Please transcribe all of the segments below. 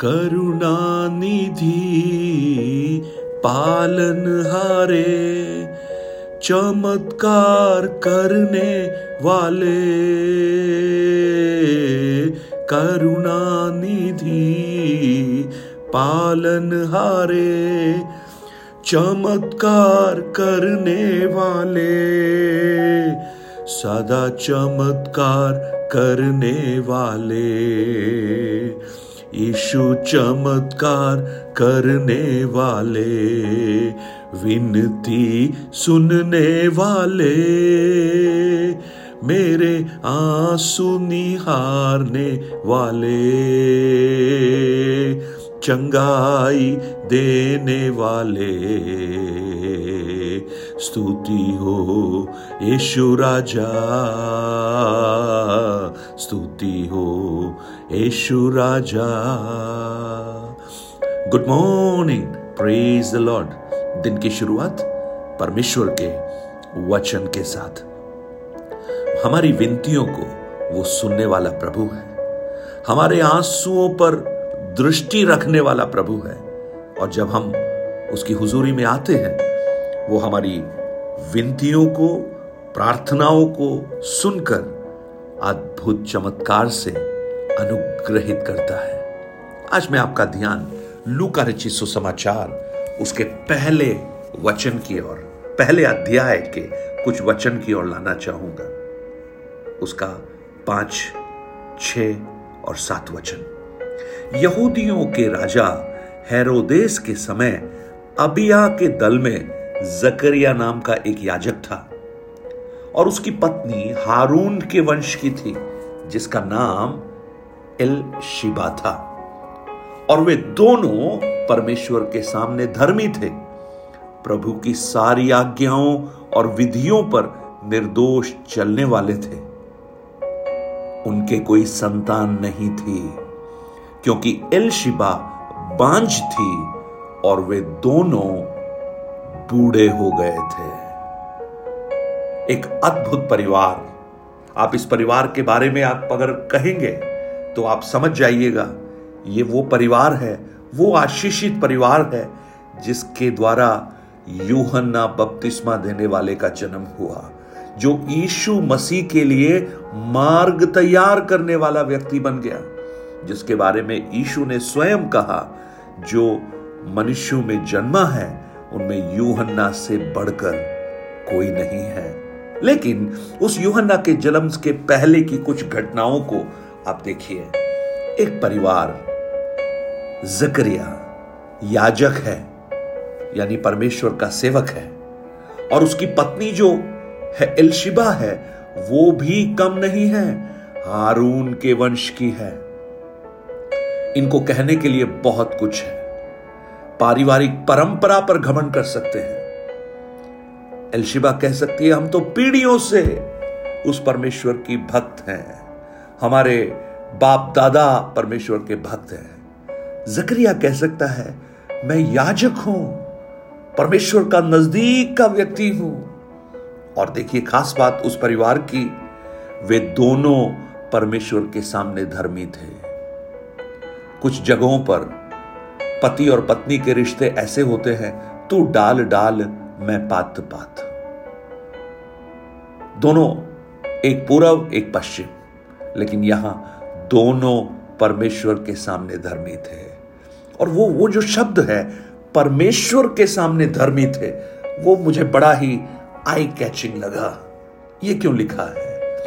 करुणा निधि पालन हारे, चमत्कार करने वाले। करुणा निधि पालन हारे, चमत्कार करने वाले। सदा चमत्कार करने वाले। यीशु चमत्कार करने वाले, विनती सुनने वाले, मेरे आँसू निहारने वाले, चंगाई देने वाले। स्तुति हो यीशु राजा, स्तुति हो यीशु राजा good morning praise the lord दिन की शुरुआत परमेश्वर के वचन के साथ। हमारी विनतियों को वो सुनने वाला प्रभु है। हमारे आंसुओं पर दृष्टि रखने वाला प्रभु है। और जब हम उसकी हुजूरी में आते हैं, वो हमारी विनतियों को, प्रार्थनाओं को सुनकर अद्भुत चमत्कार से अनुग्रहित करता है। आज मैं आपका ध्यान लू का सुसमाचार, उसके पहले वचन की ओर, पहले अध्याय के कुछ वचन की ओर लाना चाहूँगा। उसका पाँच छ और सात वचन। यहूदियों के राजा हेरोदेस के समय अबिया के दल में जकरिया नाम का एक याजक था और उसकी पत्नी हारून के वंश की थी, जिसका नाम एल शिबा था। और वे दोनों परमेश्वर के सामने धर्मी थे। प्रभु की सारी आज्ञाओं और विधियों पर निर्दोष चलने वाले थे। उनके कोई संतान नहीं थी, क्योंकि एल शिबा बांझ थी और वे दोनों बूढ़े हो गए थे। एक अद्भुत परिवार। आप इस परिवार के बारे में आप अगर कहेंगे तो आप समझ जाइएगा, ये वो परिवार है, वो आशीषित परिवार है, जिसके द्वारा यूहन्ना बपतिस्मा देने वाले का जन्म हुआ, जो यीशु मसीह के लिए मार्ग तैयार करने वाला व्यक्ति बन गया, जिसके बारे में यीशु ने स्वयं कहा, जो मनुष्यों में जन्मा है, उनमें यूहन्ना से बढ़कर कोई नहीं है। लेकिन उस यूहन्ना के जन्म के पहले की कुछ घटनाओं को आप देखिए, एक परिवार जकरिया, याजक है, यानी परमेश्वर का सेवक है, और उसकी पत्नी जो है एलशिबा है, वो भी कम नहीं है, हारून के वंश की है। इनको कहने के लिए बहुत कुछ है। पारिवारिक परंपरा पर घमंड कर सकते हैं। एलशिबा कह सकती है, हम तो पीढ़ियों से उस परमेश्वर की भक्त हैं। हमारे बाप दादा परमेश्वर के भक्त हैं। जकरिया कह सकता है, मैं याजक हूँ, परमेश्वर का नज़दीक का व्यक्ति हूँ। और देखिए, खास बात उस परिवार की, वे दोनों परमेश्वर के सामने धर्मी थे। कुछ जगहों पर पति और पत्नी के रिश्ते ऐसे होते हैं, तू डाल डाल, मैं पात पात। दोनों, एक पूर्व एक पश्चिम। लेकिन यहाँ दोनों परमेश्वर के सामने धर्मी थे। और वो वो जो शब्द है, परमेश्वर के सामने धर्मी थे, वो मुझे बड़ा ही आई कैचिंग लगा। ये क्यों लिखा है?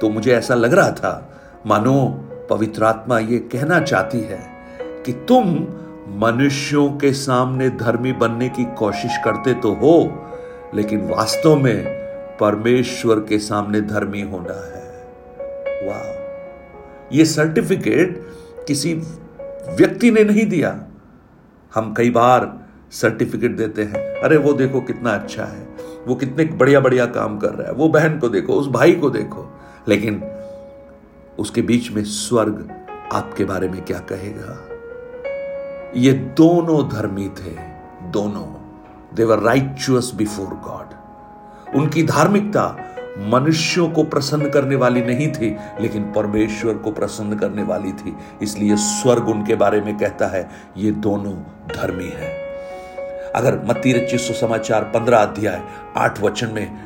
तो मुझे ऐसा लग रहा था, मानो पवित्र आत्मा ये कहना चाहती है कि तुम मनुष्यों के सामने धर्मी बनने की कोशिश करते तो हो, लेकिन वास्तव में परमेश्वर के सामने धर्मी होना है। वाह। ये सर्टिफिकेट किसी व्यक्ति ने नहीं दिया। हम कई बार सर्टिफिकेट देते हैं, अरे वो देखो कितना अच्छा है, वो कितने बढ़िया बढ़िया काम कर रहा है, वो बहन को देखो, उस भाई को देखो। लेकिन उसके बीच में स्वर्ग आपके बारे में क्या कहेगा? ये दोनों धर्मी थे, दोनों। देवर राइचुअस बिफोर गॉड उनकी धार्मिकता मनुष्यों को प्रसन्न करने वाली नहीं थी, लेकिन परमेश्वर को प्रसन्न करने वाली थी। इसलिए स्वर्ग उनके बारे में कहता है, ये दोनों धर्मी है। अगर मत्ती रचित समाचार पंद्रह अध्याय, आठ वचन में,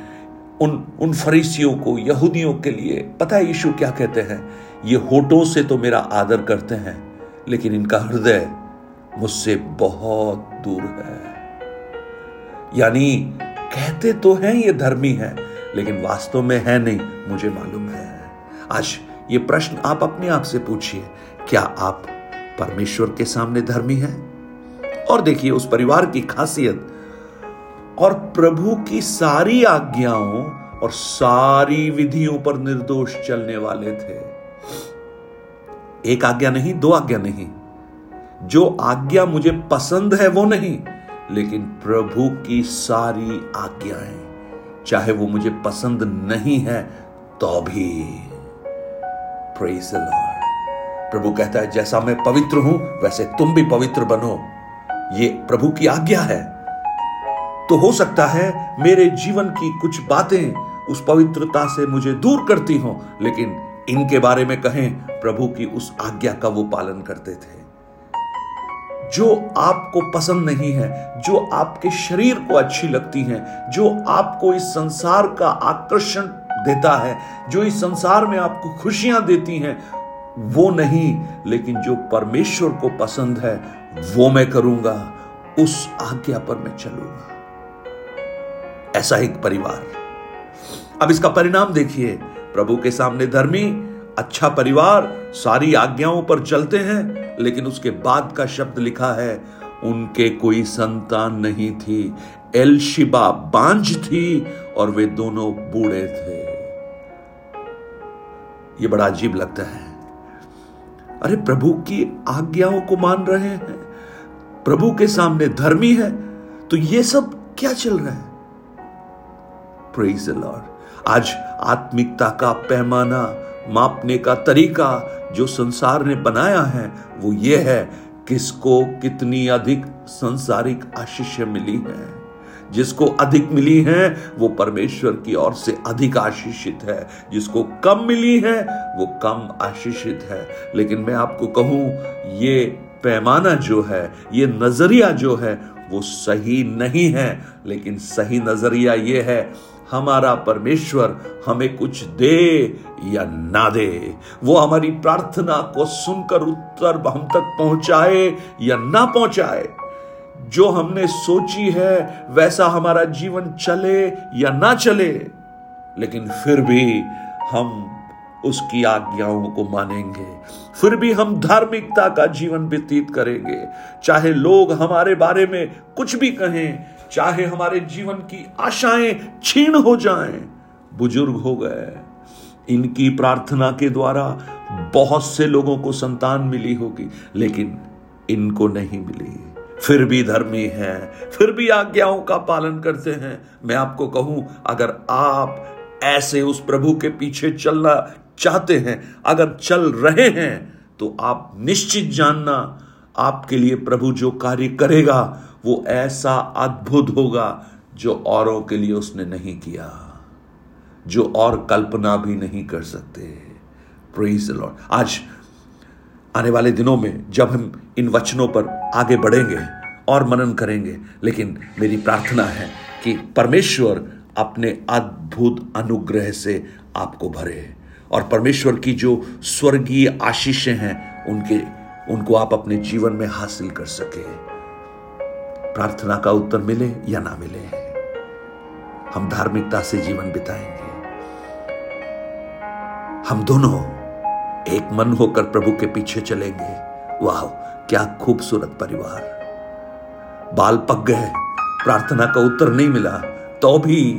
उन उन फरीसियों को, यहूदियों के लिए, पता है यीशु क्या कहते हैं? ये होठों से तो मेरा आदर करते हैं, लेकिन इनका हृदय मुझसे बहुत दूर है। यानी, कहते तो हैं ये धर्मी है लेकिन वास्तव में है नहीं, मुझे मालूम है। आज ये प्रश्न आप अपने आप से पूछिए, क्या आप परमेश्वर के सामने धर्मी हैं? और देखिए, उस परिवार की खासियत, और प्रभु की सारी आज्ञाओं और सारी विधियों पर निर्दोष चलने वाले थे। एक आज्ञा नहीं, दो आज्ञा नहीं। जो आज्ञा मुझे पसंद है वो नहीं, लेकिन प्रभु की सारी आज्ञाएँ। चाहे वो मुझे पसंद नहीं है तो भी। प्रभु कहता है, जैसा मैं पवित्र हूँ, वैसे तुम भी पवित्र बनो। ये प्रभु की आज्ञा है। तो हो सकता है, मेरे जीवन की कुछ बातें उस पवित्रता से मुझे दूर करती हो, लेकिन इनके बारे में कहें, प्रभु की उस आज्ञा का वो पालन करते थे। जो आपको पसंद नहीं है, जो आपके शरीर को अच्छी लगती है, जो आपको इस संसार का आकर्षण देता है, जो इस संसार में आपको खुशियाँ देती हैं, वो नहीं। लेकिन जो परमेश्वर को पसंद है, वो मैं करूँगा, उस आज्ञा पर मैं चलूँगा। ऐसा एक परिवार। अब इसका परिणाम देखिए। प्रभु के सामने धर्मी अच्छा परिवार सारी आज्ञाओं पर चलते हैं, लेकिन उसके बाद का शब्द लिखा है, उनके कोई संतान नहीं थी। एलशिबा बांझ थी और वे दोनों बूढ़े थे। ये बड़ा अजीब लगता है। अरे, प्रभु की आज्ञाओं को मान रहे हैं। प्रभु के सामने धर्मी है तो ये सब क्या चल रहा है? प्रेज लॉर्ड आज आत्मिकता का पैमाना, मापने का तरीका जो संसार ने बनाया है, वो ये है, किसको कितनी अधिक संसारिक आशीष मिली है। जिसको अधिक मिली है, वो परमेश्वर की ओर से अधिक आशीषित है। जिसको कम मिली है, वो कम आशीषित है। लेकिन मैं आपको कहूँ, ये पैमाना जो है, ये नज़रिया जो है वो सही नहीं है, लेकिन सही नज़रिया ये है, हमारा परमेश्वर हमें कुछ दे या ना दे। वो हमारी प्रार्थना को सुनकर उत्तर हम तक पहुँचाए या ना पहुँचाए। जो हमने सोची है, वैसा हमारा जीवन चले या ना चले, लेकिन फिर भी हम उसकी आज्ञाओं को मानेंगे। फिर भी हम धार्मिकता का जीवन व्यतीत करेंगे। चाहे लोग हमारे बारे में कुछ भी कहें, चाहे हमारे जीवन की आशाएँ छीण हो जाएँ, बुज़ुर्ग हो गए। इनकी प्रार्थना के द्वारा बहुत से लोगों को संतान मिली होगी, लेकिन इनको नहीं मिली। फिर भी धर्मी हैं, फिर भी आज्ञाओं का पालन करते हैं। मैं आपको कहूँ, अगर आप ऐसे उस प्रभु के पीछे चलना चाहते हैं, अगर चल रहे हैं तो आप निश्चित जानना, आपके लिए प्रभु जो कार्य करेगा, वो ऐसा अद्भुत होगा जो औरों के लिए उसने नहीं किया, जो और कल्पना भी नहीं कर सकते। प्रेज लॉर्ड आज, आने वाले दिनों में जब हम इन वचनों पर आगे बढ़ेंगे और मनन करेंगे, लेकिन मेरी प्रार्थना है कि परमेश्वर अपने अद्भुत अनुग्रह से आपको भरे। और परमेश्वर की जो स्वर्गीय आशीषें हैं, उनके, उनको आप अपने जीवन में हासिल कर सके। प्रार्थना का उत्तर मिले या ना मिले, हम धार्मिकता से जीवन बिताएँगे। हम दोनों एक मन होकर प्रभु के पीछे चलेंगे। वाह, क्या खूबसूरत परिवार। बाल पक गए, प्रार्थना का उत्तर नहीं मिला तो भी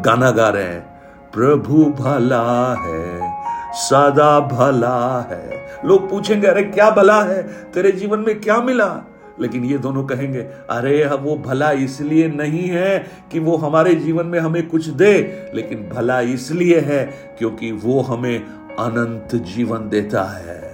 गाना गा रहे हैं। प्रभु भला है, सदा भला है। लोग पूछेंगे, अरे, क्या भला है? तेरे जीवन में क्या मिला? लेकिन ये दोनों कहेंगे, अरे वो भला इसलिए नहीं है कि वो हमारे जीवन में हमें कुछ दे, लेकिन भला इसलिए है क्योंकि वो हमें अनंत जीवन देता है।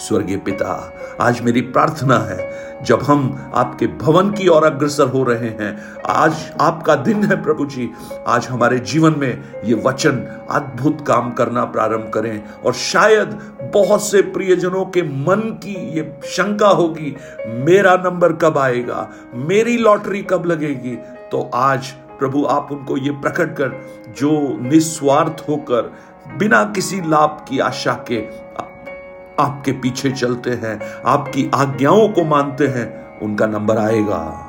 स्वर्गीय पिता, आज मेरी प्रार्थना है, जब हम आपके भवन की ओर अग्रसर हो रहे हैं, आज आपका दिन है प्रभु जी। आज हमारे जीवन में ये वचन अद्भुत काम करना प्रारंभ करें, और शायद बहुत से प्रियजनों के मन की ये शंका होगी, मेरा नंबर कब आएगा, मेरी लॉटरी कब लगेगी? तो आज प्रभु आप उनको ये प्रकट कर, जो निस्वार्थ होकर, बिना किसी लाभ की आशा के आपके पीछे चलते हैं, आपकी आज्ञाओं को मानते हैं, उनका नंबर आएगा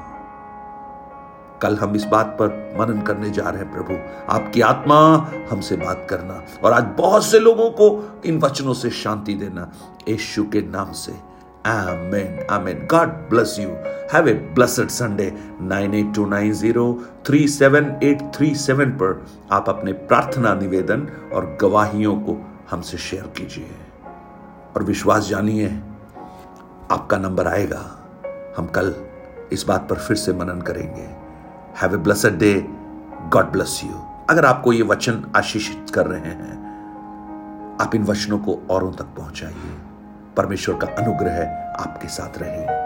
कल हम इस बात पर मनन करने जा रहे हैं प्रभु आपकी आत्मा हमसे बात करना और आज बहुत से लोगों को इन वचनों से शांति देना यीशु के नाम से Amen. Amen. God bless you. Have a blessed Sunday. 9829037837 पर आप अपने प्रार्थना निवेदन और गवाहियों को हमसे शेयर कीजिए और विश्वास जानिए, आपका नंबर आएगा। हम कल इस बात पर फिर से मनन करेंगे। Have a blessed day God bless you अगर आपको ये वचन आशीषित कर रहे हैं, आप इन वचनों को औरों तक पहुंचाइए। परमेश्वर का अनुग्रह आपके साथ रहे।